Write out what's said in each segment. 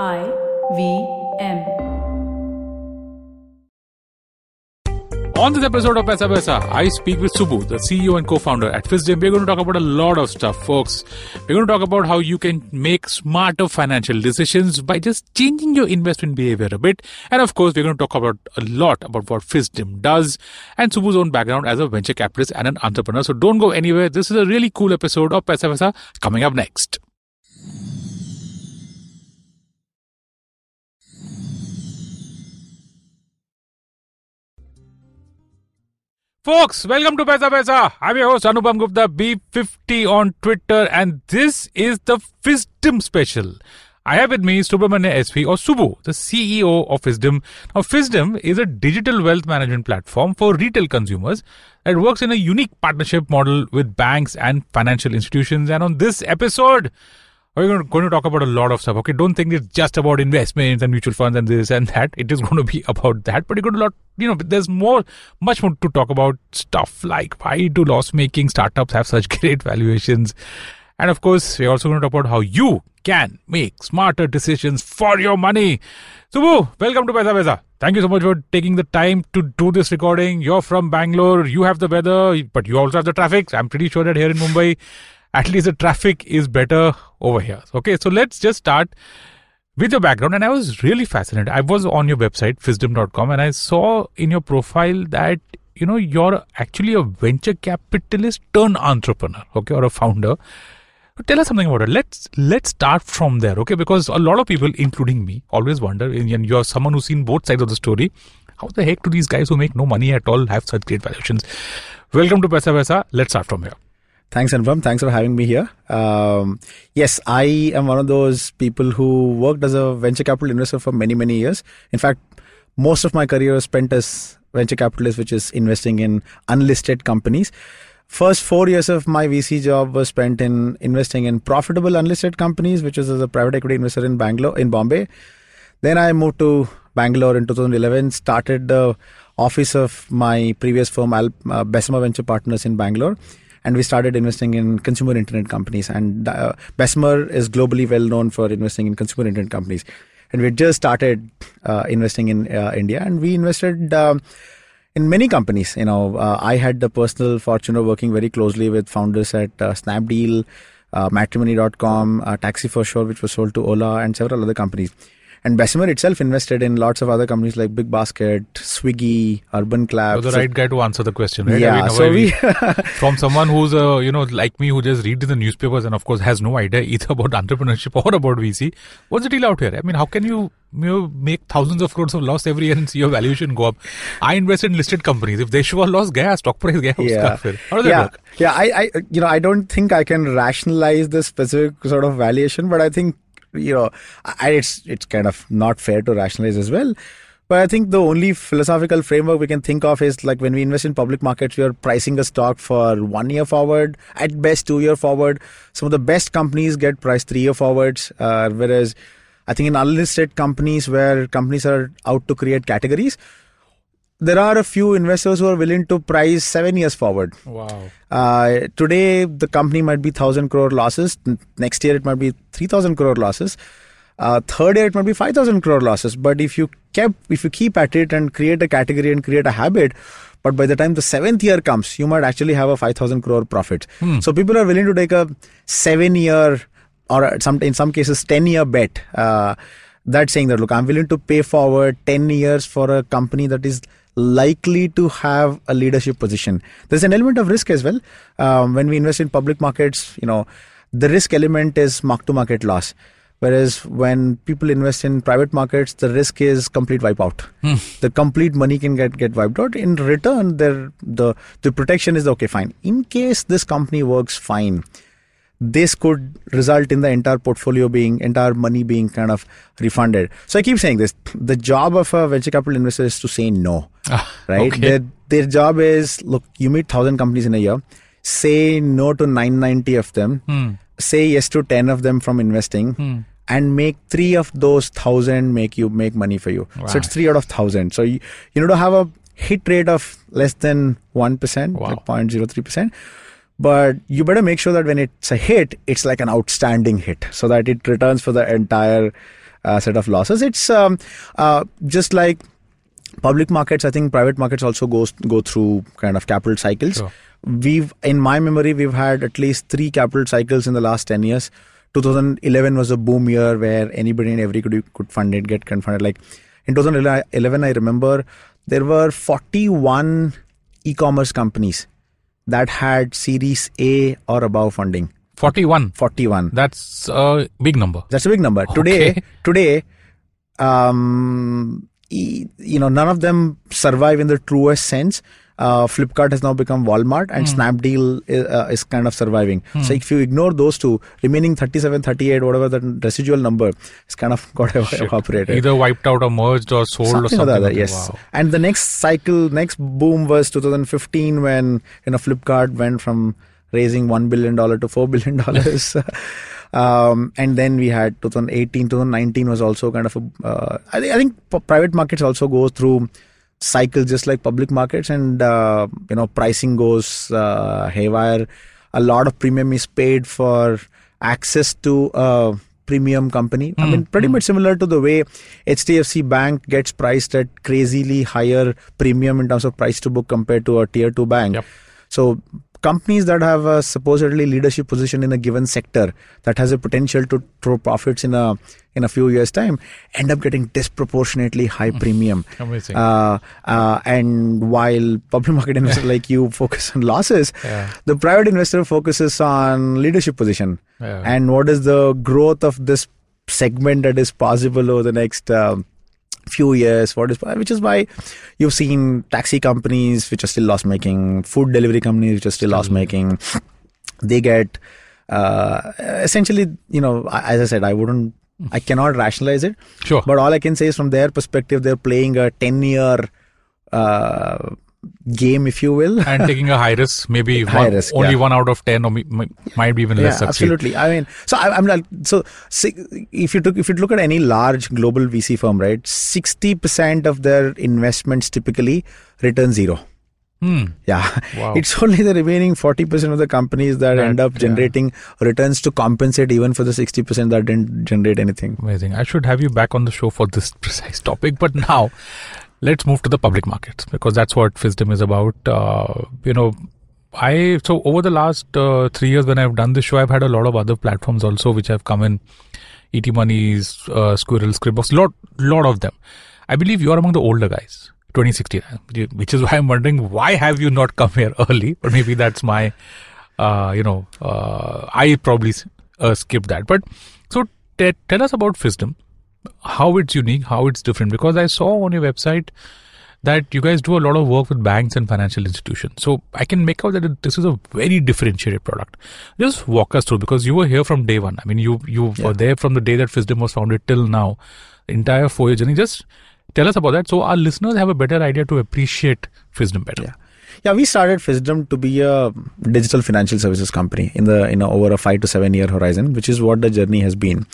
I V M. On this episode of Paisa Vaisa, I speak with Subu, the CEO and co-founder at Fisdom. We're going to talk about a lot of stuff, folks. We're going to talk about how you can make smarter financial decisions by just changing your investment behavior a bit. And of course, we're going to talk about a lot about what Fisdom does and Subu's own background as a venture capitalist and an entrepreneur. So don't go anywhere. This is a really cool episode of Paisa Vaisa coming up next. Folks, welcome to Paisa Vaisa. I'm your host Anupam Gupta, B50 on Twitter, and this is the Fisdom special. I have with me Subramanya SV or Subu, the CEO of Fisdom. Now, Fisdom is a digital wealth management platform for retail consumers that works in a unique partnership model with banks and financial institutions. And on this episode, we're going to talk about a lot of stuff. Okay, don't think it's just about investments and mutual funds and this and that. It is going to be about that, but you're going to lot. You know, there's more, much more to talk about stuff like why do loss-making startups have such great valuations, and of course, we're also going to talk about how you can make smarter decisions for your money. Subu, welcome to Paisa Vaisa. Thank you so much for taking the time to do this recording. You're from Bangalore. You have the weather, but you also have the traffic. I'm pretty sure that here in Mumbai at least the traffic is better over here. Okay, so let's just start with your background. And I was really fascinated. I was on your website, fisdom.com, and I saw in your profile that you know you're actually a venture capitalist turned entrepreneur, okay, or a founder. Tell us something about it. Let's let's start from there, okay? Because a lot of people, including me, always wonder, and you're someone who's seen both sides of the story. How the heck do these guys who make no money at all have such great valuations? Welcome to Paisa Vaisa. Let's start from here. Thanks, Anupam. Thanks for having me here. Um, yes, I am one of those people who worked as a venture capital investor for many, many years. In fact, most of my career was spent as venture capitalist, which is investing in unlisted companies. First four years of my VC job was spent in investing in profitable unlisted companies, which was as a private equity investor in Bangalore, in Bombay. Then I moved to Bangalore in 2011, started the office of my previous firm, uh, Bessemer Venture Partners in Bangalore and we started investing in consumer internet companies. And uh, Bessemer is globally well known for investing in consumer internet companies. And we just started uh, investing in uh, India, and we invested. Um, in many companies, you know, uh, I had the personal fortune of working very closely with founders at uh, Snapdeal, uh, Matrimony.com, TaxiForSure, which was sold to Ola, and several other companies. And Bessemer itself invested in lots of other companies like Big Basket, Swiggy, UrbanClap. You're the right guy to answer the question, right? Yeah. I mean, so we, from someone who's uh, you know like me who just reads the newspapers and of course has no idea either about entrepreneurship or about VC. What's the deal out here? I mean, how can you you make thousands of crores of loss every year and see your valuation go up. I invest in listed companies. If they show a loss, gaya, stock price gaya, yeah. How does yeah. that work? Yeah, I, I, you know, I don't think I can rationalize the specific sort of valuation, but I think you know, I, it's it's kind of not fair to rationalize as well. But I think the only philosophical framework we can think of is like when we invest in public markets, we are pricing a stock for one year forward, at best two year forward. Some of the best companies get priced three year forwards, uh, whereas I think in unlisted companies where companies are out to create categories, there are a few investors who are willing to price seven years forward. Wow. Uh, today, the company might be 1,000 crore losses. Next year, it might be 3,000 crore losses. Uh, third year, it might be 5,000 crore losses. But if you kept, if you keep at it and create a category and create a habit, but by the time the seventh year comes, you might actually have a 5,000 crore profit. Hmm. So people are willing to take a seven year or some in some cases 10 year bet. Uh, that's saying that look, I'm willing to pay forward 10 years for a company that is likely to have a leadership position. There's an element of risk as well. Um, when we invest in public markets, you know, the risk element is mark to market loss. Whereas when people invest in private markets, the risk is complete wipeout. Hmm. The complete money can get, get wiped out. In return, the the protection is okay, fine. In case this company works fine, this could result in the entire portfolio being entire money being kind of refunded so i keep saying this the job of a venture capital investor is to say no ah, right okay. their, their job is look you meet 1000 companies in a year say no to 990 of them hmm. say yes to 10 of them from investing hmm. and make three of those thousand make you make money for you wow. so it's three out of thousand so you, you know to have a hit rate of less than 1% wow. like 0.03% but you better make sure that when it's a hit, it's like an outstanding hit so that it returns for the entire uh, set of losses. It's um, uh, just like public markets. I think private markets also goes go through kind of capital cycles. Sure. We've, in my memory, we've had at least three capital cycles in the last ten years. 2011 was a boom year where anybody and everybody could fund it, get funded. Like in 2011, I remember there were 41 e-commerce companies that had Series A or above funding. 41. 41. That's a big number. That's a big number. Today, Okay. today, um, you know, none of them survive in the truest sense. Uh, Flipkart has now become Walmart, and Snapdeal is, uh, is kind of surviving. So if you ignore those two, remaining 37, 38, whatever the residual number, is kind of got evaporated. Either wiped out or merged or sold or Something something. or the other, yes. Wow. And the next cycle, next boom was 2015 when you know Flipkart went from raising one billion dollar to four billion dollars. um, and then we had 2018, 2019 was also kind of a. Uh, I, think, I think p- private markets also go through cycles just like public markets, and uh, you know pricing goes uh, haywire. A lot of premium is paid for access to a premium company. I mean, pretty much similar to the way HDFC Bank gets priced at crazily higher premium in terms of price to book compared to a tier two bank. Yep. So companies that have a supposedly leadership position in a given sector that has a potential to throw profits in a in a few years time end up getting disproportionately high premium Amazing. uh, uh, and while public market investor like you focus on losses Yeah. the private investor focuses on leadership position Yeah. and what is the growth of this segment that is possible over the next um, few years what is which is why you've seen taxi companies which are still loss making food delivery companies which are still loss making they get uh, essentially you know as i said i wouldn't i cannot rationalize it Sure. but all i can say is from their perspective they're playing a 10 year uh, game if you will and taking a high risk, maybe High one, risk, only yeah. one out of ten, or mi- mi- might be even yeah less succeed. absolutely i mean so I, i'm like so if you took if you look at any large global vc firm right 60% of their investments typically return zero Hmm. yeah Wow. it's only the remaining 40% of the companies that, That- end up yeah. generating returns to compensate even for the 60% that didn't generate anything Amazing. I should have you back on the show for this precise topic. But now, let's move to the public markets because that's what Fisdom is about. Uh, you know, I so over the last uh, three years when I've done this show, I've had a lot of other platforms also which have come in. ET Money's, uh, Squirrel, Scripbox, lot lot of them. I believe you are among the older guys. 2016, uh, which is why I'm wondering why have you not come here early? Or maybe that's my, uh, you know, uh, I probably uh, skipped that. But so te- tell us about Fisdom, how it's unique, how it's different. Because I saw on your website that you guys do a lot of work with banks and financial institutions. So I can make out that this is a very differentiated product. Just walk us through because you were here from day one. I mean, you you Yeah. were there from the day that Fisdom was founded till now, entire four year journey. Just tell us about that so our listeners have a better idea to appreciate Fisdom better. Yeah. Yeah, we started Fisdom to be a digital financial services company in the in a, over a five to seven year horizon, which is what the journey has been.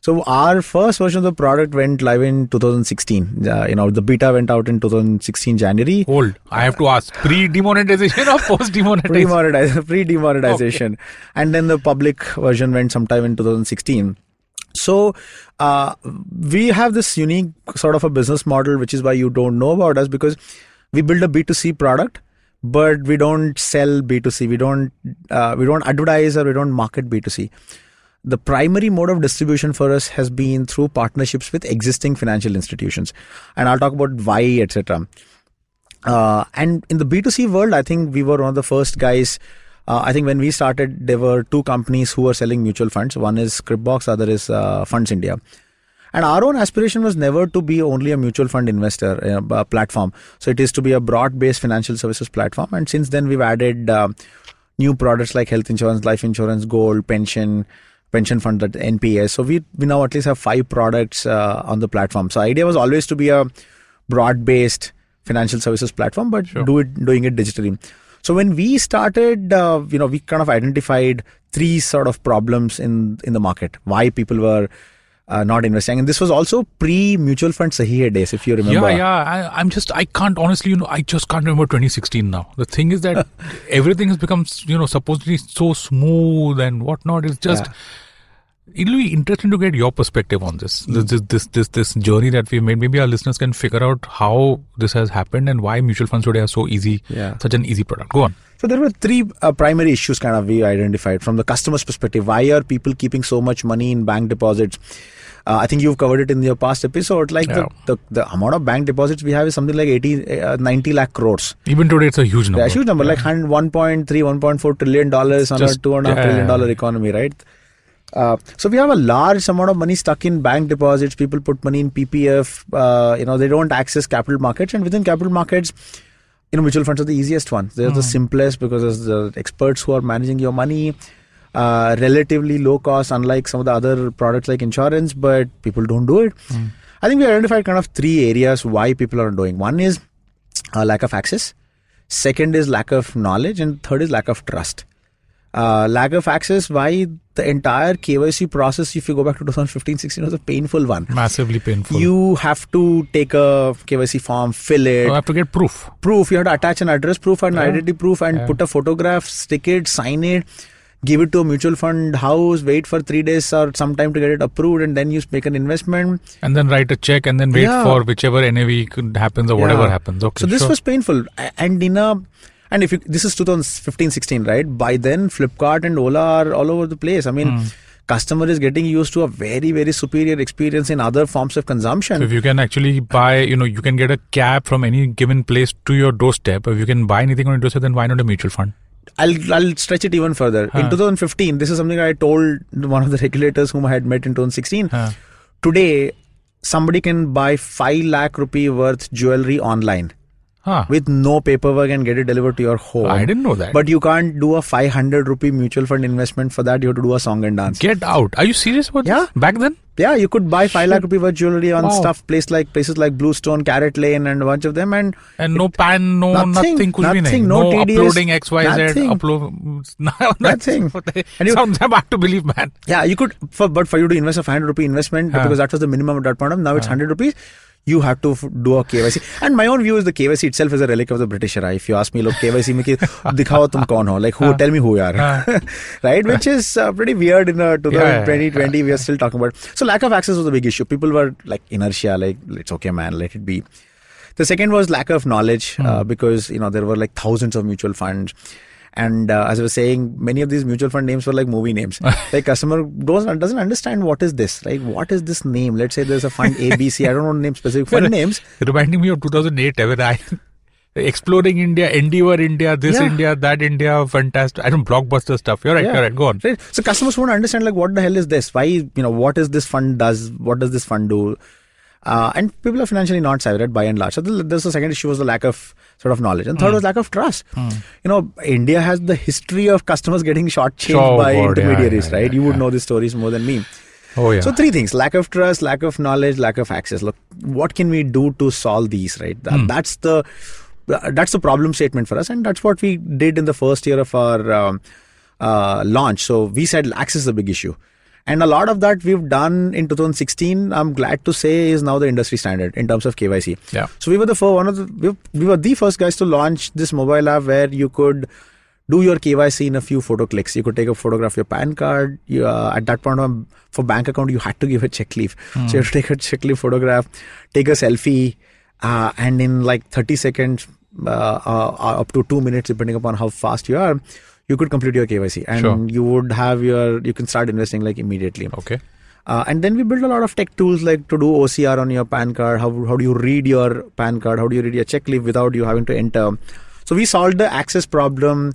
So our first version of the product went live in 2016. Uh, you know, the beta went out in 2016 January. Hold, I have to ask: pre-demonetization or post-demonetization? Pre-monetization, pre-demonetization, and then the public version went sometime in 2016. So uh, we have this unique sort of a business model, which is why you don't know about us because we build a B2C product, but we don't sell B2C. We don't uh, we don't advertise or we don't market B2C. The primary mode of distribution for us has been through partnerships with existing financial institutions, and I'll talk about why, etc. Uh, and in the B2C world, I think we were one of the first guys. Uh, I think when we started, there were two companies who were selling mutual funds. One is Scripbox, other is uh, Funds India. And our own aspiration was never to be only a mutual fund investor uh, platform. So it is to be a broad-based financial services platform. And since then, we've added uh, new products like health insurance, life insurance, gold, pension, pension fund, that NPS. So we we now at least have five products uh, on the platform. So idea was always to be a broad-based financial services platform, but Sure. do it doing it digitally. So when we started, uh, you know, we kind of identified three sort of problems in in the market. Why people were uh, not investing, and this was also pre mutual fund Sahi Hai days, if you remember. Yeah, yeah. I, I'm just, I can't honestly, you know, I just can't remember 2016 now. The thing is that everything has become, you know, supposedly so smooth and whatnot. It's just, Yeah. It'll be interesting to get your perspective on this. This, this, this, this, this journey that we've made. Maybe our listeners can figure out how this has happened and why mutual funds today are so easy, Yeah. such an easy product. Go on. So there were three uh, primary issues kind of we identified from the customer's perspective. Why are people keeping so much money in bank deposits? Uh, I think you've covered it in your past episode. Like Yeah. the, the, the amount of bank deposits we have is something like 80, uh, 90 lakh crores. Even today, it's a huge number. Yeah, huge number, like 100 1.3, 1.4 trillion dollars on Just- a two and a half yeah, trillion yeah, dollar yeah. economy, right? Uh, so we have a large amount of money stuck in bank deposits. People put money in PPF. Uh, you know, they don't access capital markets, and within capital markets, you know, mutual funds are the easiest ones. They're Hmm. the simplest because there's the experts who are managing your money. Uh, relatively low cost, unlike some of the other products like insurance, but people don't do it. Hmm. I think we identified kind of three areas why people aren't doing. One is uh, lack of access. Second is lack of knowledge, and third is lack of trust. Uh, lack of access. Why the entire KYC process, if you go back to 2015-16, was a painful one. Massively painful. You have to take a KYC form, fill it, You have to get proof. proof. You have to attach an address proof and Yeah. identity proof, and Yeah. put a photograph, stick it, sign it, give it to a mutual fund house, wait for three days or some time to get it approved, and then you make an investment. And then write a check and then wait Yeah. for whichever NAV could happens or whatever Yeah. happens. Okay. So this sure. was painful, and in a and if you, this is 2015-16, right? By then, Flipkart and Ola are all over the place. I mean, Hmm. customer is getting used to a very very superior experience in other forms of consumption. So if you can actually buy, you know, you can get a cab from any given place to your doorstep. If you can buy anything on your doorstep, then why not a mutual fund? I'll I'll stretch it even further. Huh. In 2015, this is something I told one of the regulators whom I had met in 2016. Huh. Today, somebody can buy five lakh rupee worth jewelry online huh. with no paperwork and get it delivered to your home. I didn't know that. But you can't do a 500 rupee mutual fund investment for that. You have to do a song and dance. Get out. Are you serious about yeah. This? Back then? Yeah, you could buy 5 lakh rupee worth jewelry on wow. stuff placed like places like Bluestone, CaratLane and a bunch of them and and it, no pan, no nothing, nothing, nothing, nothing no, no TDS, uploading XYZ, upload nothing. and you, sounds hard to believe, man. Yeah, you could for, but for you to invest a 500 rupee investment huh. because that was the minimum at that point of now it's huh. 100 rupees You have to f- do a KYC. And my own view is the KYC itself is a relic of the British era. If you ask me, look, KYC में कि दिखाओ तुम कौन हो, like who, tell me who you are, Huh. right? Which is uh, pretty weird in uh, Yeah, yeah, 2020. We are still talking about. So lack of access was a big issue. People were like inertia, like it's okay, man, let it be. The second was lack of knowledge Hmm. uh, because you know there were like thousands of mutual funds, and uh, as I was saying, many of these mutual fund names were like movie names. like customer doesn't doesn't understand what is this, like what is this name? Let's say there's a fund ABC. I don't want to name specific fund names. Reminding me of 2008 when I exploring India, Endeavor India, this Yeah. India, that India, fantastic. I don't blockbuster stuff. You're right. Yeah. You're right. Go on. Right? So customers won't understand like what the hell is this? Why you know what is this fund does? What does this fund do? Uh, and people are financially not savvy, by and large. So the, this the second issue was the lack of sort of knowledge, and third was lack of trust. You know, India has the history of customers getting shortchanged Oh, by God, intermediaries, yeah, right? yeah, you would yeah. know these stories more than me. Oh yeah. So three things: lack of trust, lack of knowledge, lack of access. Look, what can we do to solve these? Right? That, That's the that's the problem statement for us, and that's what we did in the first year of our um, uh, launch. So we said access is a big issue. And a lot of that we've done in 2016. I'm glad to say is now the industry standard in terms of KYC. Yeah. So we were the first one of the we, we were the first guys to launch this mobile app where you could do your KYC in a few photo clicks. You could take a photograph of your PAN card. You, uh, at that point, for bank account, you had to give a check leaf. So you have to take a check leaf photograph, take a selfie, uh, and in like 30 seconds, uh, uh, uh, up to two minutes, depending upon how fast you are, you could complete your KYC, and Sure. you would have your you can start investing like immediately. okay. Uh, and then we built a lot of tech tools like to do OCR on your PAN card. How, how do you read your PAN card? How do you read your check leaf without you having to enter? So we solved the access problem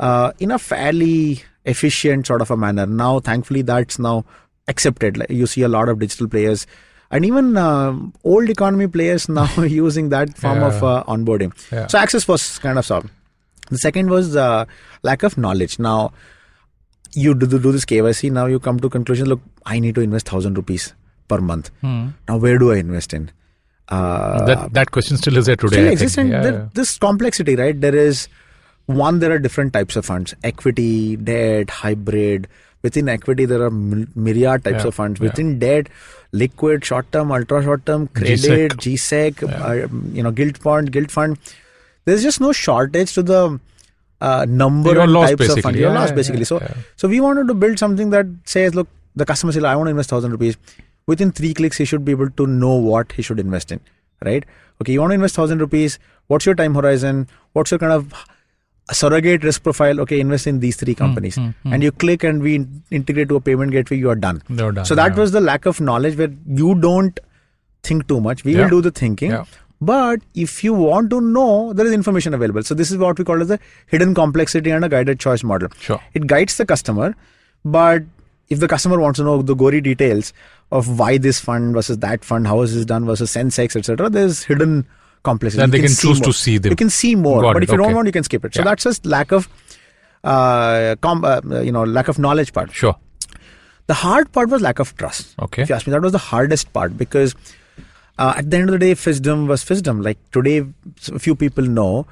uh, in a fairly efficient sort of a manner. Now, thankfully, that's now accepted. Like you see a lot of digital players and even um old economy players now using that form of Yeah. uh, onboarding. Yeah. So access was kind of solved. The second was uh, lack of knowledge. Now, you do, do this KYC. Now you come to conclusion. Look, I need to invest thousand rupees per month. Now, where do I invest in? Uh, that that question still is there today. still exists, and Yeah, there- yeah. this complexity, right? There is one. There are different types of funds: equity, debt, hybrid. Within equity, there are myriad types Yeah, of funds. Within debt, liquid, short term, ultra short term, credit, GSEC, uh, you know, gilt bond, gilt fund. There's just no shortage to the uh, number You're and lost types of basically. funds. You're Yeah, lost basically. yeah, so, yeah. so we wanted to build something that says, look, the customer says, I want to invest 1000 rupees. Within three clicks, he should be able to know what he should invest in, right? Okay, you want to invest 1000 rupees. What's your time horizon? What's your kind of surrogate risk profile? Okay, invest in these three hmm, companies. Hmm, hmm. And you click and we integrate to a payment gateway, you are done. You're done, So that was the lack of knowledge where you don't think too much. We will do the thinking. But if you want to know, there is information available. So this is what we call as a hidden complexity and a guided choice model. Sure. It guides the customer, but if the customer wants to know the gory details of why this fund versus that fund, how is this done versus Sensex, etc., there's hidden complexity. Then they can choose more. to see them. You can see more, Got but it, if you don't want, you can skip it. So Yeah. that's just lack of, uh, com- uh, you know, lack of knowledge part. Sure. The hard part was lack of trust. Okay. If you ask me, that was the hardest part because uh, at the end of the day, Fisdom was Fisdom. Like today, a few people know.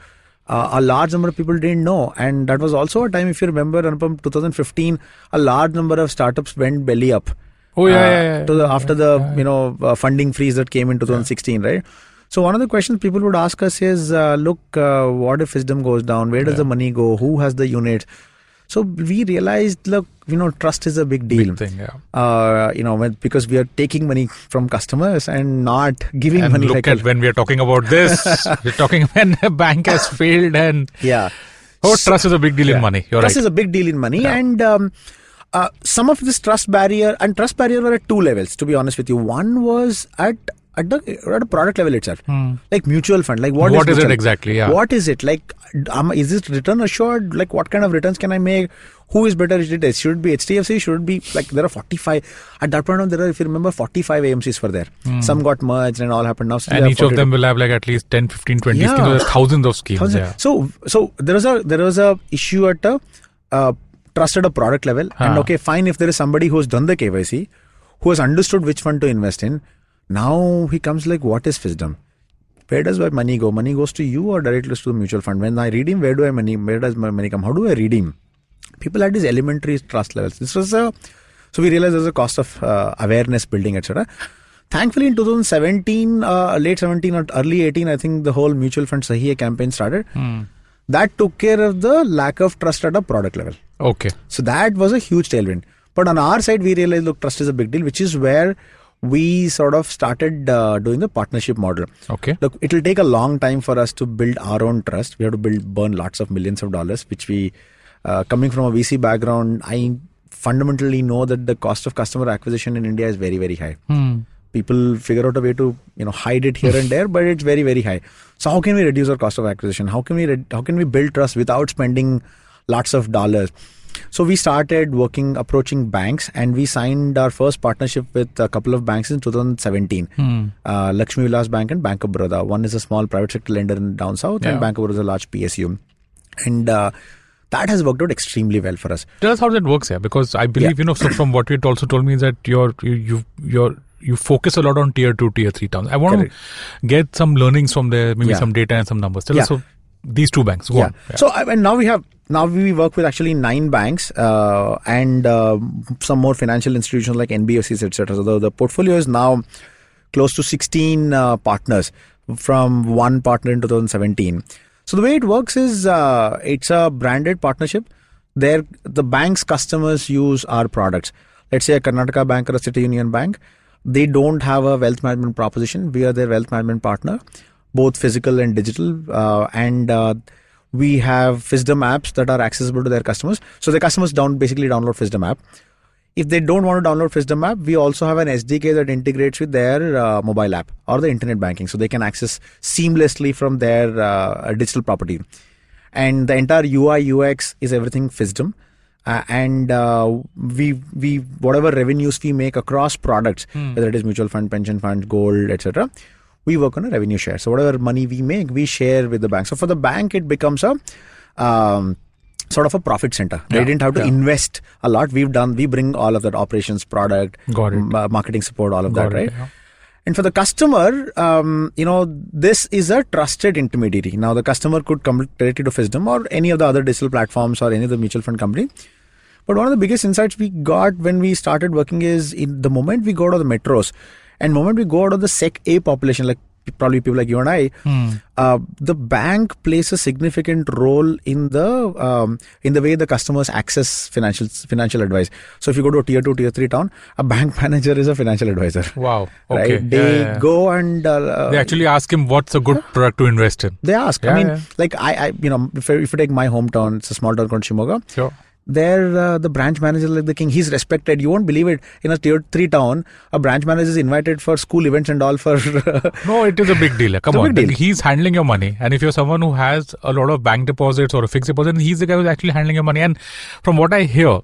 Uh, a large number of people didn't know, and that was also a time. If you remember, Anupam, 2015, a large number of startups went belly up. Oh, yeah, uh, yeah, yeah, to the, yeah, after the you know uh, funding freeze that came in 2016, right? So one of the questions people would ask us is, uh, look, uh, what if Fisdom goes down? Where does the money go? Who has the units? So we realized, look, you know, trust is a big deal. Big thing, yeah. Uh, you know, because we are taking money from customers and not giving And money. look like at a- when we are talking about this, we're talking when a bank has failed and yeah. oh, trust is a big deal in money. You're trust right. is a big deal in money, Yeah. and um, uh, some of this trust barrier and trust barrier were at two levels. To be honest with you, one was at at the at a product level itself, like mutual fund. Like what, Hmm. What is it exactly? Yeah. What is it like? Um, is it return assured? Like what kind of returns can I make? Who is better? Is it should it be HDFC? Should it be like there are 45 at that point? On there are, if you remember, 45 AMCs were there. Some got merged and all happened. Now Hmm. and each of them will have like at least 10, 15, 20 Yeah. schemes. There are thousands of schemes. Thousand- Yeah. So so there was a there was a issue at a uh, trust at a product level, and okay, fine. If there is somebody who has done the KYC, who has understood which fund to invest in, now he comes like, what is Fisdom? Where does my money go? Money goes to you or directly to the mutual fund? When I redeem, where do I money? Where does my money come? How do I redeem? People had these elementary trust levels. This was a so we realized there's a cost of uh, awareness building, etc. Thankfully, in 2017, uh, late 17 or early 18, I think the whole mutual fund Sahi Hai campaign started. That took care of the lack of trust at a product level. Okay. So that was a huge tailwind. But on our side, we realized, look, trust is a big deal, which is where we sort of started uh, doing the partnership model. Okay. Look, it will take a long time for us to build our own trust. We have to build, burn lots of millions of dollars, which we, uh, coming from a VC background, I fundamentally know that the cost of customer acquisition in India is very, very high. Hmm. People figure out a way to, you know, hide it here and there, but it's very, very high. So how can we reduce our cost of acquisition? How can we, re- how can we build trust without spending lots of dollars? So we started working, approaching banks, and we signed our first partnership with a couple of banks in 2017. Uh, Lakshmi Vilas Bank and Bank of Baroda. One is a small private sector lender in down south, Yeah. and Bank of Baroda is a large PSU. And uh, that has worked out extremely well for us. Tell us how that works yeah, because I believe you know. So from what you also told me is that you're you you you're you focus a lot on tier two, tier three towns. I want Correct. to get some learnings from there, maybe Yeah. some data and some numbers. Tell us so these two banks. Go yeah. Yeah. So I- and now we have now we work with actually nine banks uh, and uh, some more financial institutions like NBFCs, etc. So the, the portfolio is now close to 16 uh, partners from one partner in 2017. So the way it works is uh, it's a branded partnership. There, the bank's customers use our products. Let's say a Karnataka bank or a City Union Bank, they don't have a wealth management proposition. We are their wealth management partner, both physical and digital, uh, and uh, we have Fisdom apps that are accessible to their customers. So the customers down basically download Fisdom app. If they don't want to download Fisdom app, we also have an SDK that integrates with their uh, mobile app or the internet banking, so they can access seamlessly from their uh, digital property. And the entire UI UX is everything Fisdom. Uh, and uh, we we whatever revenues we make across products, whether it is mutual fund, pension fund, gold, etc., we work on a revenue share. So whatever money we make, we share with the bank. So for the bank, it becomes a um, sort of a profit center. They Yeah, didn't have to yeah. invest a lot. We've done. We bring all of that operations, product, m- uh, marketing support, all of Got that, it, right? yeah. And for the customer, um, you know, this is a trusted intermediary. Now, the customer could come directly to Fisdom or any of the other digital platforms or any of the mutual fund company. But one of the biggest insights we got when we started working is in the moment we go of the metros and moment we go out of the Sec A population, like probably people like you and I, uh, the bank plays a significant role in the um, in the way the customers access financial financial advice. So if you go to a tier two, tier three town, a bank manager is a financial advisor. Wow. Okay. Right? They Yeah, yeah, go and uh, They actually ask him what's a good product to invest in. they ask. Yeah, I mean, like I, I, you know, if, if you take my hometown, it's a small town called Shimoga. Sure. There, uh, the branch manager like the king. He's respected. You won't believe it. In a tier three town, a branch manager is invited for school events and all for. No, it is a big deal. Come on. deal. He's handling your money. And if you're someone who has a lot of bank deposits or a fixed deposit, then he's the guy who's actually handling your money. And from what I hear,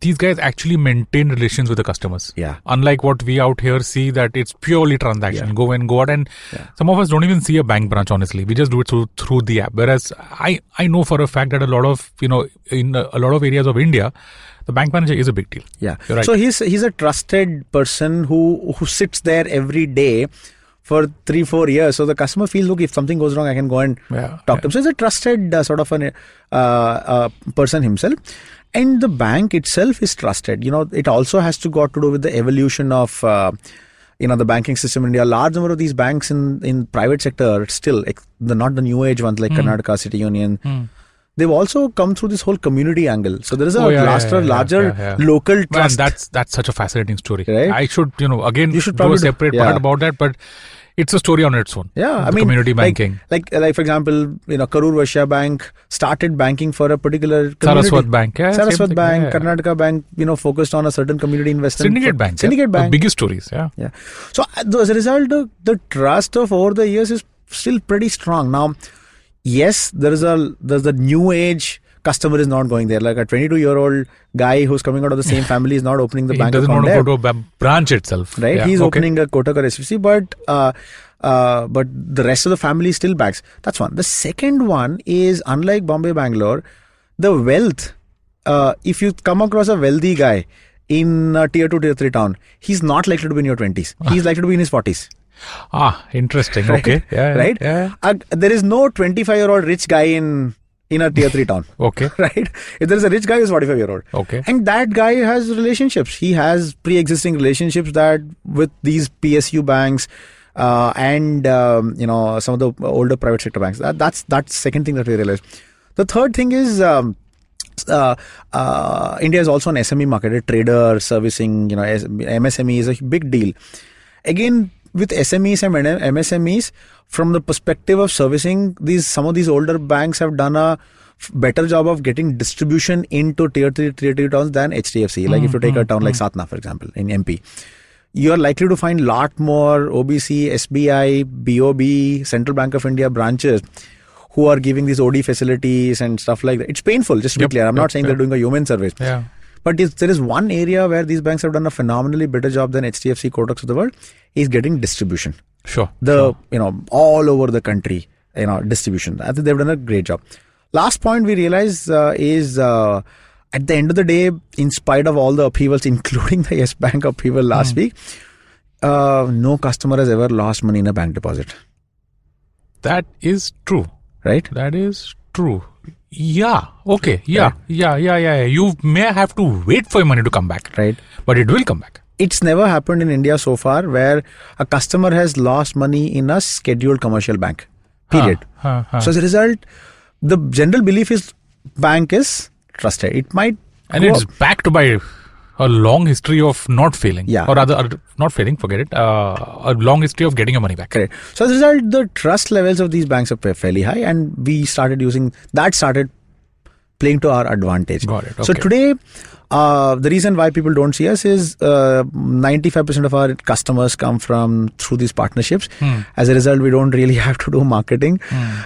these guys actually maintain relations with the customers. Yeah. Unlike what we out here see that it's purely transaction. Yeah. Go in, go out. And Yeah. some of us don't even see a bank branch, honestly. We just do it through through the app. Whereas I, I know for a fact that a lot of, you know, in a, a lot of areas of India, the bank manager is a big deal. Yeah. Right. So he's he's a trusted person who who sits there every day for three four years. So the customer feels, look, if something goes wrong, I can go and Yeah, talk to him. So he's a trusted uh, sort of an uh, uh, person himself. And the bank itself is trusted. You know, it also has to got to do with the evolution of. Uh, you know the banking system in India. A large number of these banks in in private sector still the not the new age ones like Hmm. Karnataka City Union. They've also come through this whole community angle. So there is a Oh, yeah, larger, yeah, yeah, larger local Man, trust. that's that's such a fascinating story. Right? I should, you know, again, You should do probably a separate part about that, but it's a story on its own. Yeah, I The mean, community like- banking. Like, like for example, you know, Karur Vysya Bank started banking for a particular community. Saraswat Bank, yeah, Saraswat Bank, yeah, yeah. Karnataka Bank, you know, focused on a certain community investment. Syndicate for- Bank. yeah. Syndicate The Bank. biggest stories. Yeah. Yeah. So uh, as a result, the, the trust of over the years is still pretty strong. Now, yes, there is a there's a new age customer is not going there. Like a 22 year old guy who's coming out of the same family is not opening the bank. He bank doesn't account want to there. go to a branch itself. right? Yeah, He's okay. opening a Kotak or SVC, but uh, uh, but the rest of the family still backs. That's one. The second one is unlike Bombay, Bangalore, the wealth. Uh, if you come across a wealthy guy in a tier two, tier three town, he's not likely to be in your twenties. He's likely to be in his forties. Ah, interesting. Right? Okay. Yeah. right. Yeah. Uh, there is no twenty-five-year-old rich guy in in a tier three town. Okay. right? If there is a rich guy who's 45 year old. Okay. And that guy has relationships. He has pre existing relationships that with these PSU banks uh, and um, you know some of the older private sector banks. That, that's that's second thing that we realized. The third thing is um, uh, uh, India is also an SME market, a trader servicing, you know, MSME is a big deal. Again, with SMEs and MSMEs, from the perspective of servicing these, some of these older banks have done a better job of getting distribution into tier three, tier two towns than HDFC. Like if you take a mm-hmm. town like mm-hmm. Satna, for example, in MP, you are likely to find lot more OBC, SBI, BOB, Central Bank of India branches who are giving these OD facilities and stuff like that. It's painful, just to Yep, be clear. I'm yep, not saying yep. they're doing a human service. Yeah. But if there is one area where these banks have done a phenomenally better job than HDFC, Kotak of the world, is getting distribution. Sure. The sure. you know all over the country, you know distribution. I think they've done a great job. Last point we realize uh, is uh, at the end of the day, in spite of all the upheavals, including the Yes Bank upheaval last Hmm. week, uh, no customer has ever lost money in a bank deposit. That is true. Right? That is true. Yeah. Okay. Yeah. Right. Yeah. Yeah. Yeah. yeah. You may have to wait for your money to come back, Right. but it will come back. it's never happened in India so far where a customer has lost money in a scheduled commercial bank. Period. Huh, huh. So as a result, the general belief is bank is trusted. It might and it's up. backed by a long history of not failing. Yeah. Or rather, not failing. Forget it. Uh, a long history of getting your money back. correct. So as a result, the trust levels of these banks are fa- fairly high, and we started using that started playing to our advantage. Got it, So today. Uh, the reason why people don't see us is uh, 95% of our customers come from through these partnerships. Hmm. As a result, we don't really have to do marketing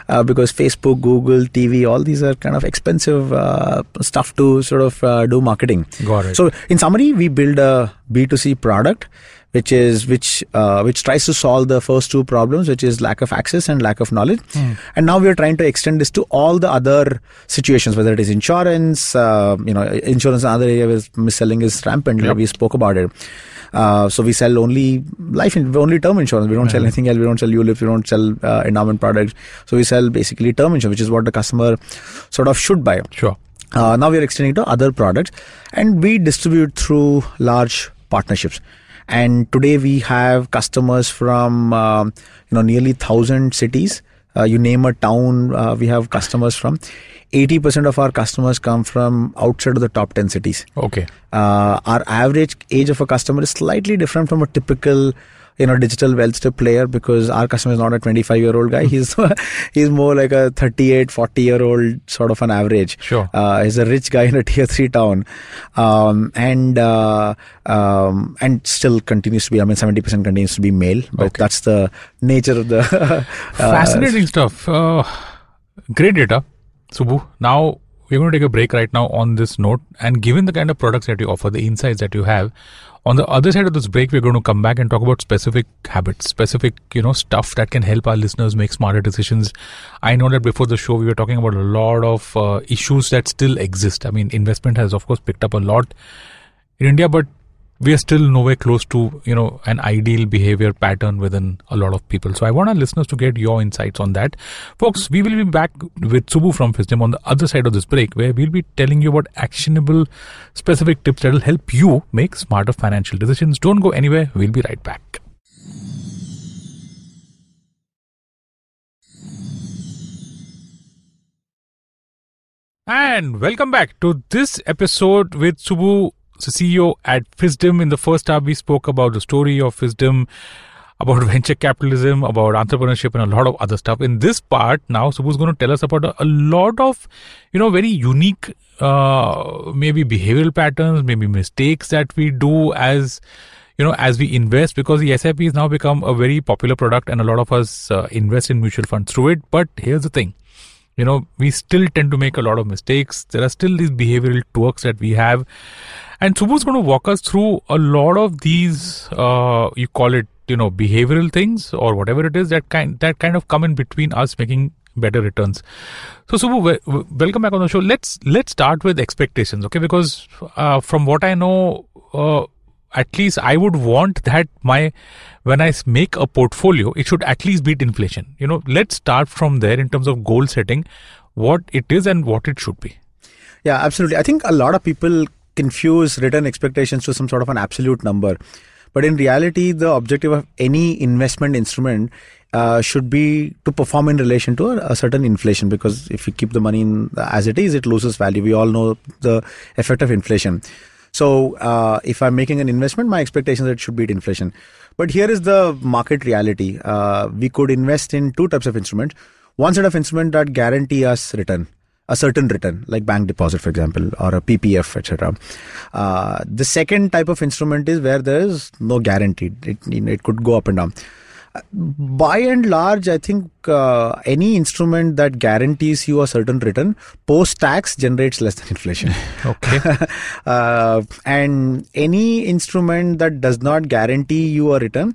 uh, because Facebook, Google, TV, all these are kind of expensive uh, stuff to sort of uh, do marketing. Got it. So, in summary, we build a B2C product, which is which uh, which tries to solve the first two problems, which is lack of access and lack of knowledge. And now we are trying to extend this to all the other situations, whether it is insurance, uh, you know, insurance, another area where mis-selling is rampant. Yep. We spoke about it. Uh, so we sell only life, in, only term insurance. We don't sell anything else. We don't sell ULIPs. We don't sell uh, endowment products. So we sell basically term insurance, which is what the customer sort of should buy. Sure. Uh, now we are extending to other products and we distribute through large partnerships. And today we have customers from um, you know nearly thousand cities. Uh, you name a town, uh, we have customers from. 80% of our customers come from outside of the top 10 cities. Okay. Uh, our average age of a customer is slightly different from a typical you know digital wealth step player because our customer is not a 25 year old guy he's he's more like a 38 40 year old sort of an average Sure. uh, he's a rich guy in a tier 3 town um, and uh, um, and still continues to be i mean 70% continues to be male but Okay. that's the nature of the uh, Fascinating stuff. Uh, great data, Subu. Now we're going to take a break right now on this note. And given the kind of products that you offer, the insights that you have, on the other side of this break, we're going to come back and talk about specific habits, specific you know stuff that can help our listeners make smarter decisions. I know that before the show we were talking about a lot of uh, issues that still exist. I mean, investment has of course picked up a lot in India, but we are still nowhere close to you know an ideal behavior pattern within a lot of people. So I want our listeners to get your insights on that, folks. We will be back with Subu from Fisdom on the other side of this break, where we'll be telling you about actionable, specific tips that will help you make smarter financial decisions. Don't go anywhere. We'll be right back. And welcome back to this episode with Subu, the CEO at Fisdom. In the first half, we spoke about the story of Fisdom, about venture capitalism, about entrepreneurship, and a lot of other stuff. In this part, now Subu is going to tell us about a, a lot of, you know, very unique, uh, maybe behavioral patterns, maybe mistakes that we do as you know as we invest because the sip has now become a very popular product and a lot of us uh, invest in mutual funds through it but here's the thing you know we still tend to make a lot of mistakes. There are still these behavioral twerks that we have. And Subu's going to walk us through a lot of these uh, you call it you know behavioral things or whatever it is that kind that kind of come in between us making better returns. So Subbu we- welcome back on the show. Let's let's start with expectations okay? Because uh, from what i know uh, at least I would want that my when I make a portfolio, it should at least beat inflation. You know, let's start from there in terms of goal setting, what it is and what it should be. Yeah, absolutely. I think a lot of people confuse return expectations to some sort of an absolute number. But in reality, the objective of any investment instrument uh, should be to perform in relation to a, a certain inflation because if you keep the money in, as it is, it loses value. We all know the effect of inflation. So uh, if I'm making an investment, my expectation that it should beat inflation. But here is the market reality. Uh, we could invest in two types of instruments. One set of instrument that guarantee us return a certain return, like bank deposit, for example, or a PPF, etc. Uh, the second type of instrument is where there is no guarantee; it, it could go up and down. By and large, I think uh, any instrument that guarantees you a certain return post tax generates less than inflation. Okay. uh, and any instrument that does not guarantee you a return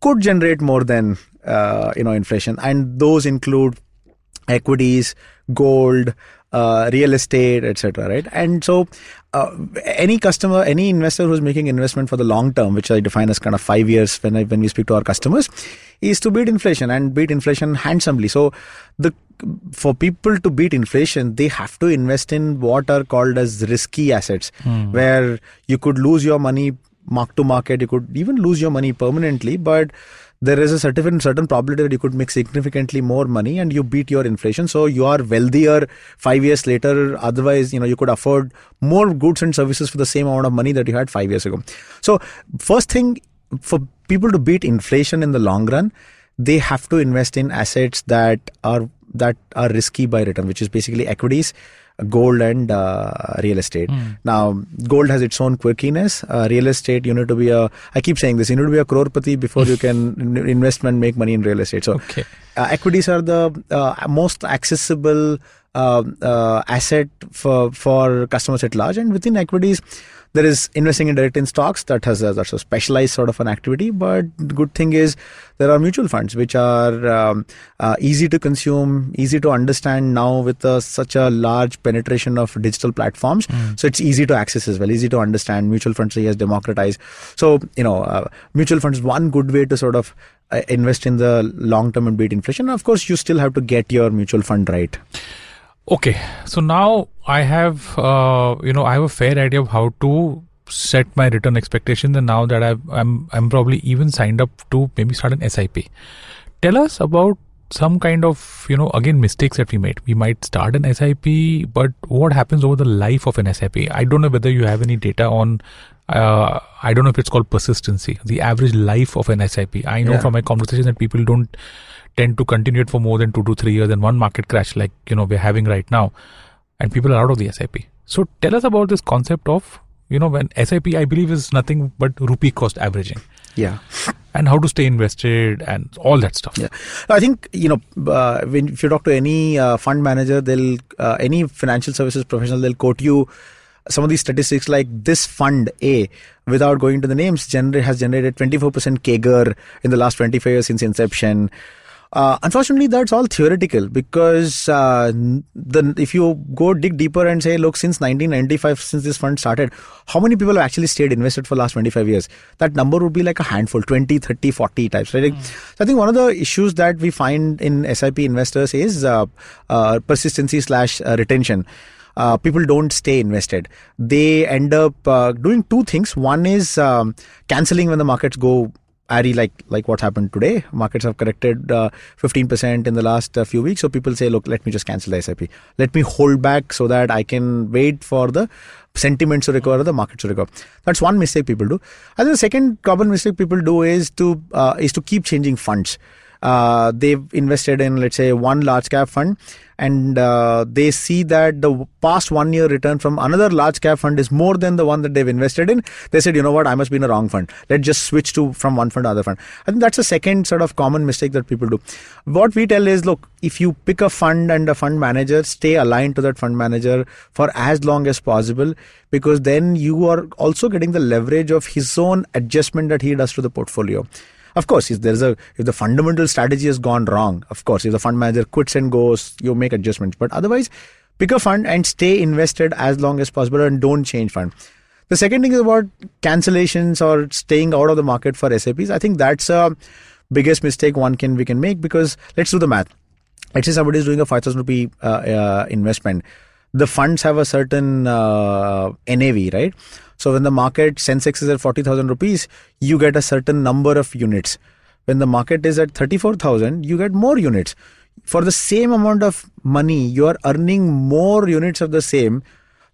could generate more than uh, you know inflation, and those include equities, gold, uh, real estate, etc. Right, and so uh, any customer, any investor who's making investment for the long term, which I define as kind of five years when I, when we speak to our customers, is to beat inflation and beat inflation handsomely. So the for people to beat inflation, they have to invest in what are called as risky assets, where you could lose your money mark to market, you could even lose your money permanently, but there is a certain certain probability that you could make significantly more money and you beat your inflation. So you are wealthier 5 years later. Otherwise you know you could afford more goods and services for the same amount of money that you had 5 years ago. So first thing for people to beat inflation in the long run they have to invest in assets that are that are risky by return which is basically equities gold and uh, real estate. Now, gold has its own quirkiness. Uh, real estate, you need to be a. I keep saying this. You need to be a crorepati before you can investment make money in real estate. So, Okay. uh, equities are the uh, most accessible uh, uh, asset for for customers at large, and within equities. There is investing in direct in stocks that has a, that's a specialized sort of an activity, but the good thing is there are mutual funds which are um, uh, easy to consume, easy to understand now with uh, such a large penetration of digital platforms. So it's easy to access as well, easy to understand. Mutual funds has democratized. So you know, uh, mutual funds is one good way to sort of uh, invest in the long term and beat inflation. Of course, you still have to get your mutual fund right. Okay, so now I have, uh, you know, I have a fair idea of how to set my return expectations, and now that I've, I'm I'm probably even signed up to maybe start an SIP. Tell us about some kind of you know again mistakes that we made. We might start an SIP, but what happens over the life of an SIP? I don't know whether you have any data on. Uh, I don't know if it's called persistency, the average life of an SIP. I know Yeah. from my conversation that people don't tend to continue it for more than two to three years. And one market crash, like you know we're having right now, and people are out of the SIP. So tell us about this concept of you know when SIP I believe is nothing but rupee cost averaging Yeah. and how to stay invested and all that stuff. Yeah, I think you know uh, when if you talk to any uh, fund manager, they'll uh, any financial services professional, they'll quote you some of these statistics like this fund A, without going to the names, generate has generated 24% CAGR in the last 25 years since inception. Uh, unfortunately, that's all theoretical because uh, the if you go dig deeper and say, look, since 1995, since this fund started, how many people have actually stayed invested for the last 25 years? That number would be like a handful, 20, 30, 40 types, right? Like, So I think one of the issues that we find in SIP investors is uh, uh, persistency slash uh, retention. Uh, people don't stay invested. They end up uh, doing two things. One is um, canceling when the markets go airy, like like what happened today. Markets have corrected uh, 15% in the last uh, few weeks. So people say, look, let me just cancel the SIP. Let me hold back so that I can wait for the sentiments to recover, the market to recover. That's one mistake people do. Think the second common mistake people do is to uh, is to keep changing funds uh, they've invested in let's say one large cap fund and uh, they see that the past one year return from another large cap fund is more than the one that they've invested in. They said you know what? I must be in a wrong fund. Let's just switch to from one fund to other fund. I think that's a second sort of common mistake that people do. What we tell is look if you pick a fund and a fund manager stay aligned to that fund manager for as long as possible because then you are also getting the leverage of his own adjustment that he does to the portfolio of course, if there's a if the fundamental strategy has gone wrong, of course, if the fund manager quits and goes, you make adjustments. But otherwise, pick a fund and stay invested as long as possible and don't change fund. The second thing is about cancellations or staying out of the market for SIPs. I think that's a biggest mistake one can we can make because let's do the math. Let's say somebody is doing a five thousand rupee uh, uh, investment. The funds have a certain uh, NAV, right? So when the market Sensex is at 40,000 rupees, you get a certain number of units. When the market is at 34,000, you get more units. For the same amount of money, you are earning more units of the same,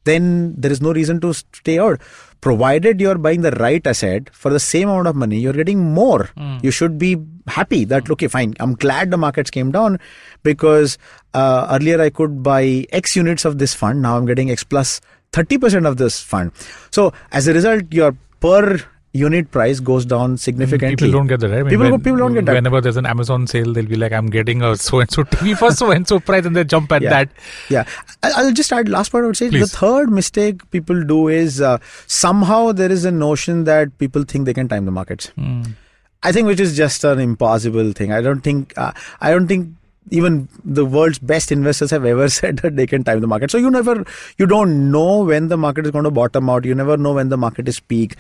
then there is no reason to stay out. Provided you are buying the right asset for the same amount of money, you're getting more. You should be happy that, okay, fine, I'm glad the markets came down because uh, earlier I could buy X units of this fund, now I'm getting X plus 30% of this fund. So as a result, your per unit price goes down significantly. People don't get that, right? I mean, People- when- people don't get that. Whenever there's an Amazon sale, they'll be like, I'm getting a so and so TV for so and so price, and they jump at Yeah. that. Yeah, I'll just add last part. I would say Please. the third mistake people do is uh, somehow there is a notion that people think they can time the markets. I think which is just an impossible thing. I don't think uh, I don't think even the world's best investors have ever said that they can time the market. So you never you don't know when the market is going to bottom out. You never know when the market is peak.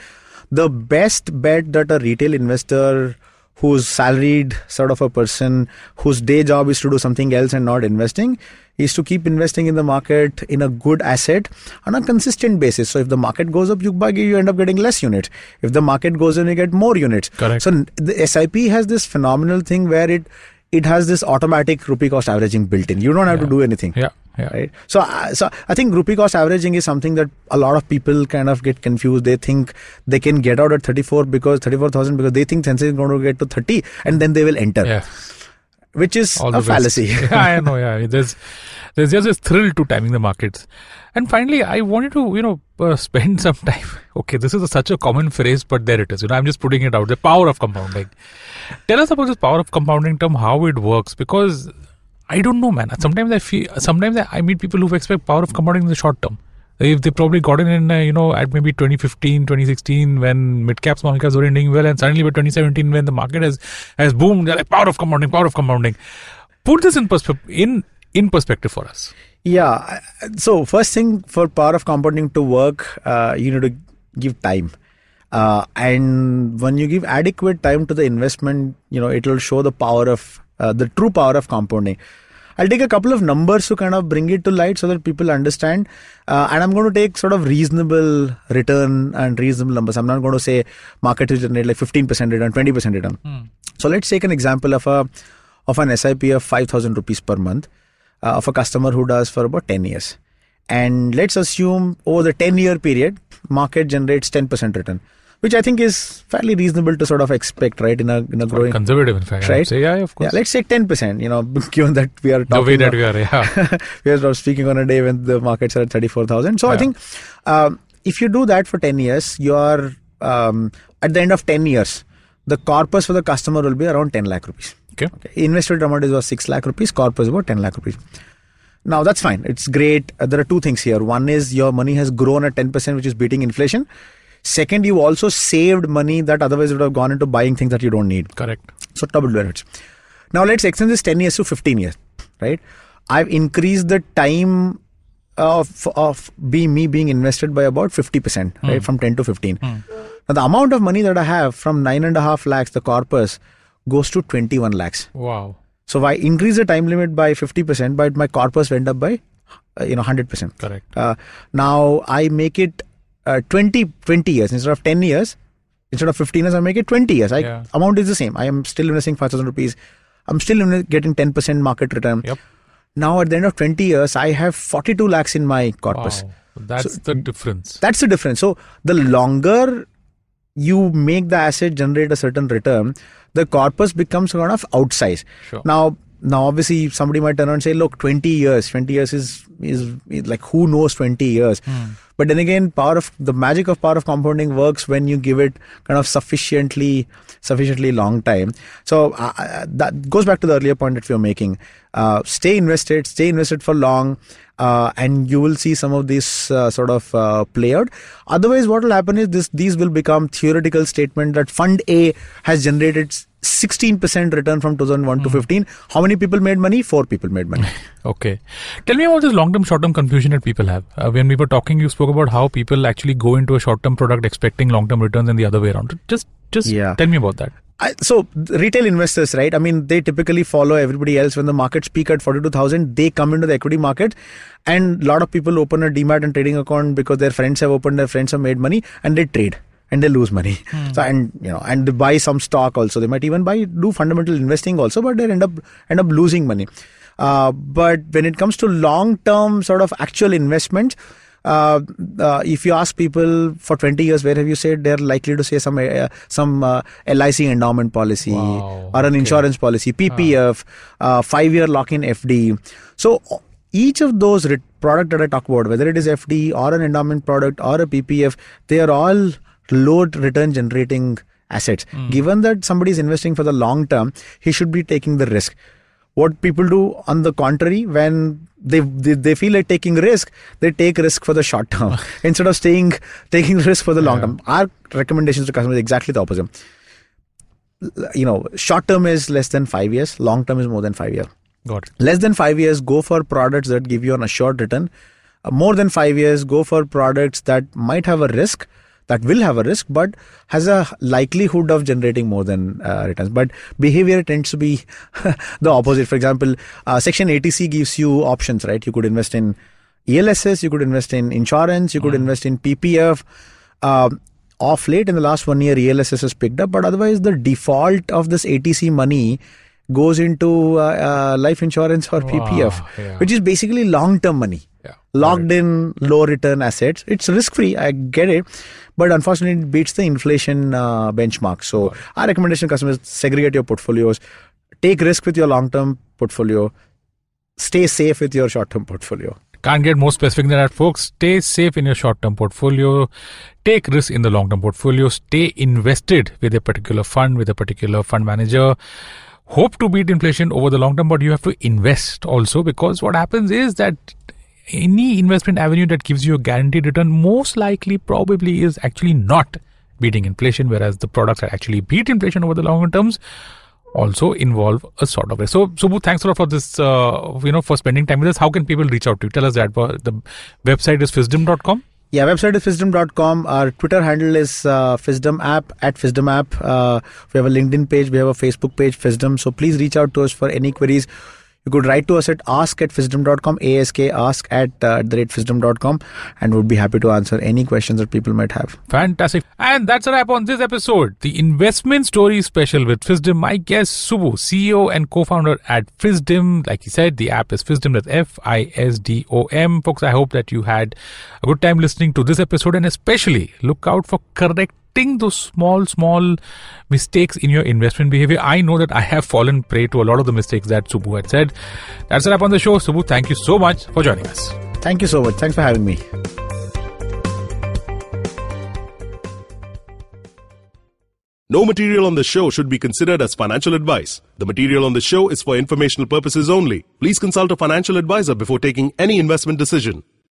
The best bet that a retail investor who's salaried sort of a person whose day job is to do something else and not investing is to keep investing in the market in a good asset on a consistent basis. So if the market goes up, you buy, you end up getting less units. If the market goes down, you get more units. Correct. So the SIP has this phenomenal thing where it it has this automatic rupee cost averaging built in. You don't have to do anything. Yeah, yeah. Right. So, uh, so I think rupee cost averaging is something that a lot of people kind of get confused. They think they can get out at 34 because 34,000 because they think Sensex is going to get to 30 and then they will enter, Yeah. Which is all a fallacy. yeah, I know. Yeah, there's there's just this thrill to timing the markets. And finally, I wanted to you know uh, spend some time. Okay, this is a, such a common phrase, but there it is. You know, I'm just putting it out. The power of compounding. Tell us about this power of compounding term, how it works, because I don't know, man. Sometimes I feel, sometimes I, I meet people who expect power of compounding in the short term. If they probably got in, uh, you know, at maybe 2015, 2016, when mid caps, small caps were doing well, and suddenly by 2017, when the market has has boomed, like power of compounding, power of compounding. Put this in perspective, in in perspective for us. Yeah. So first thing for power of compounding to work, uh, you need to give time. Uh, and when you give adequate time to the investment, you know, it will show the power of uh, the true power of compounding. I'll take a couple of numbers to kind of bring it to light so that people understand. Uh, and I'm going to take sort of reasonable return and reasonable numbers. I'm not going to say market will generate like 15% return, 20% return. So let's take an example of a of an SIP of 5,000 rupees per month uh, of a customer who does for about 10 years. And let's assume over the 10 year period, market generates 10% return, which I think is fairly reasonable to sort of expect, right? In a in a growing Conservative, in fact. I would Right? Say, yeah, of course. yeah, let's say 10%, you know, given that we are talking the way that about- we are, yeah. we are speaking on a day when the markets are at 34,000. So I think um, if you do that for 10 years, you are um, at the end of 10 years, the corpus for the customer will be around 10 lakh rupees. Okay. Okay. Invested amount is about 6 lakh rupees, corpus about 10 lakh rupees. Now that's fine. It's great. Uh, there are two things here. One is your money has grown at 10%, which is beating inflation. Second, you also saved money that otherwise would have gone into buying things that you don't need. Correct. So double benefits. Now let's extend this 10 years to 15 years, right? I've increased the time of of being me being invested by about 50%, right? From 10 to 15. Now the amount of money that I have from nine and a half lakhs, the corpus, goes to 21 lakhs. Wow. So if I increase the time limit by 50%, but my corpus went up by uh, you know 100%. Correct. Uh, now I make it uh, 20, 20 years instead of 10 years. Instead of 15 years, I make it 20 years. I, Yeah. Amount is the same. I am still investing 5,000 rupees. I'm still getting 10% market return. Yep. Now at the end of 20 years, I have 42 lakhs in my corpus. Wow. That's the difference. That's the difference. So the longer you make the asset generate a certain return, the corpus becomes kind of outsized. Sure. Now, now obviously somebody might turn around and say, look, 20 years, 20 years is is, is like who knows 20 years. Hmm. But then again, power of the magic of power of compounding works when you give it kind of sufficiently sufficiently long time. So uh, uh, that goes back to the earlier point that we were making. Uh, stay invested, stay invested for long, uh, and you will see some of these uh, sort of uh, play out. Otherwise, what will happen is this: these will become theoretical statement that Fund A has generated 16% return from 2001 to 15. How many people made money? Four people made money. Okay. Tell me about this long term, short term confusion that people have. Uh, when we were talking, you spoke about how people actually go into a short term product expecting long term returns and the other way around. Just just Yeah. tell me about that. I, so retail investors, right? I mean, they typically follow everybody else. When the markets peak at forty-two thousand, they come into the equity market, and a lot of people open a demat and trading account because their friends have opened, their friends have made money, and they trade and they lose money. So and you know, and they buy some stock also. They might even buy do fundamental investing also, but they end up end up losing money. Uh, but when it comes to long-term sort of actual investment, uh, uh, if you ask people for 20 years where have you said they're likely to say some uh, some uh, LIC endowment policy Wow, or an okay. insurance policy PPF uh, 5 year lock in FD so each of those re- product that I talk about whether it is FD or an endowment product or a PPF they are all low return generating assets. Given that somebody is investing for the long term he should be taking the risk what people do on the contrary when they, they they feel like taking risk they take risk for the short term. Instead of staying taking risk for the long Yeah. term. Our recommendations to customers is exactly the opposite. You know short term is less than 5 years long term is more than 5 years. Got it. less than 5 years go for products that give you an assured return. Uh, more than 5 years go for products that might have a risk that will have a risk but has a likelihood of generating more than uh, returns. But behavior tends to be the opposite. For example uh, section 80c gives you options right? You could invest in elss you could invest in insurance you could invest in ppf um, off late in the last one year elss has picked up but otherwise the default of this 80c money goes into uh, uh, life insurance or ppf Wow, yeah. which is basically long term money. Yeah. locked in low return assets. It's risk free i get it but unfortunately it beats the inflation uh, benchmark so our recommendation to customers segregate your portfolios take risk with your long term portfolio stay safe with your short term portfolio Can't get more specific than that, folks. Stay safe in your short term portfolio. Take risk in the long term portfolio. Stay invested with a particular fund, with a particular fund manager. Hope to beat inflation over the long term, but you have to invest also because what happens is that any investment avenue that gives you a guaranteed return most likely probably is actually not beating inflation, whereas the products that actually beat inflation over the longer terms also involve a sort of risk. So, Subu, thanks a lot for this, uh, you know, for spending time with us. How can people reach out to you? Tell us that. Uh, The website is fisdom.com. Yeah, website is fisdom.com. Our Twitter handle is uh, app at Fisdom app. Uh, we have a LinkedIn page, we have a Facebook page, Fisdom. So please reach out to us for any queries. You could write to us at ask at fisdom.com, ask ask at, uh, at the rate fisdom.com, and we'd be happy to answer any questions that people might have. Fantastic. And that's a wrap on this episode. The investment story special with Fisdom. My guest, Subu, CEO and co founder at Fisdom. Like he said, the app is Fisdom, that's F I S D O M. Folks, I hope that you had a good time listening to this episode and especially look out for correct those small, small mistakes in your investment behavior. I know that I have fallen prey to a lot of the mistakes that Subu had said. That's a wrap on the show. Subu, thank you so much for joining us. Thank you so much. Thanks for having me. No material on the show should be considered as financial advice. The material on the show is for informational purposes only. Please consult a financial advisor before taking any investment decision.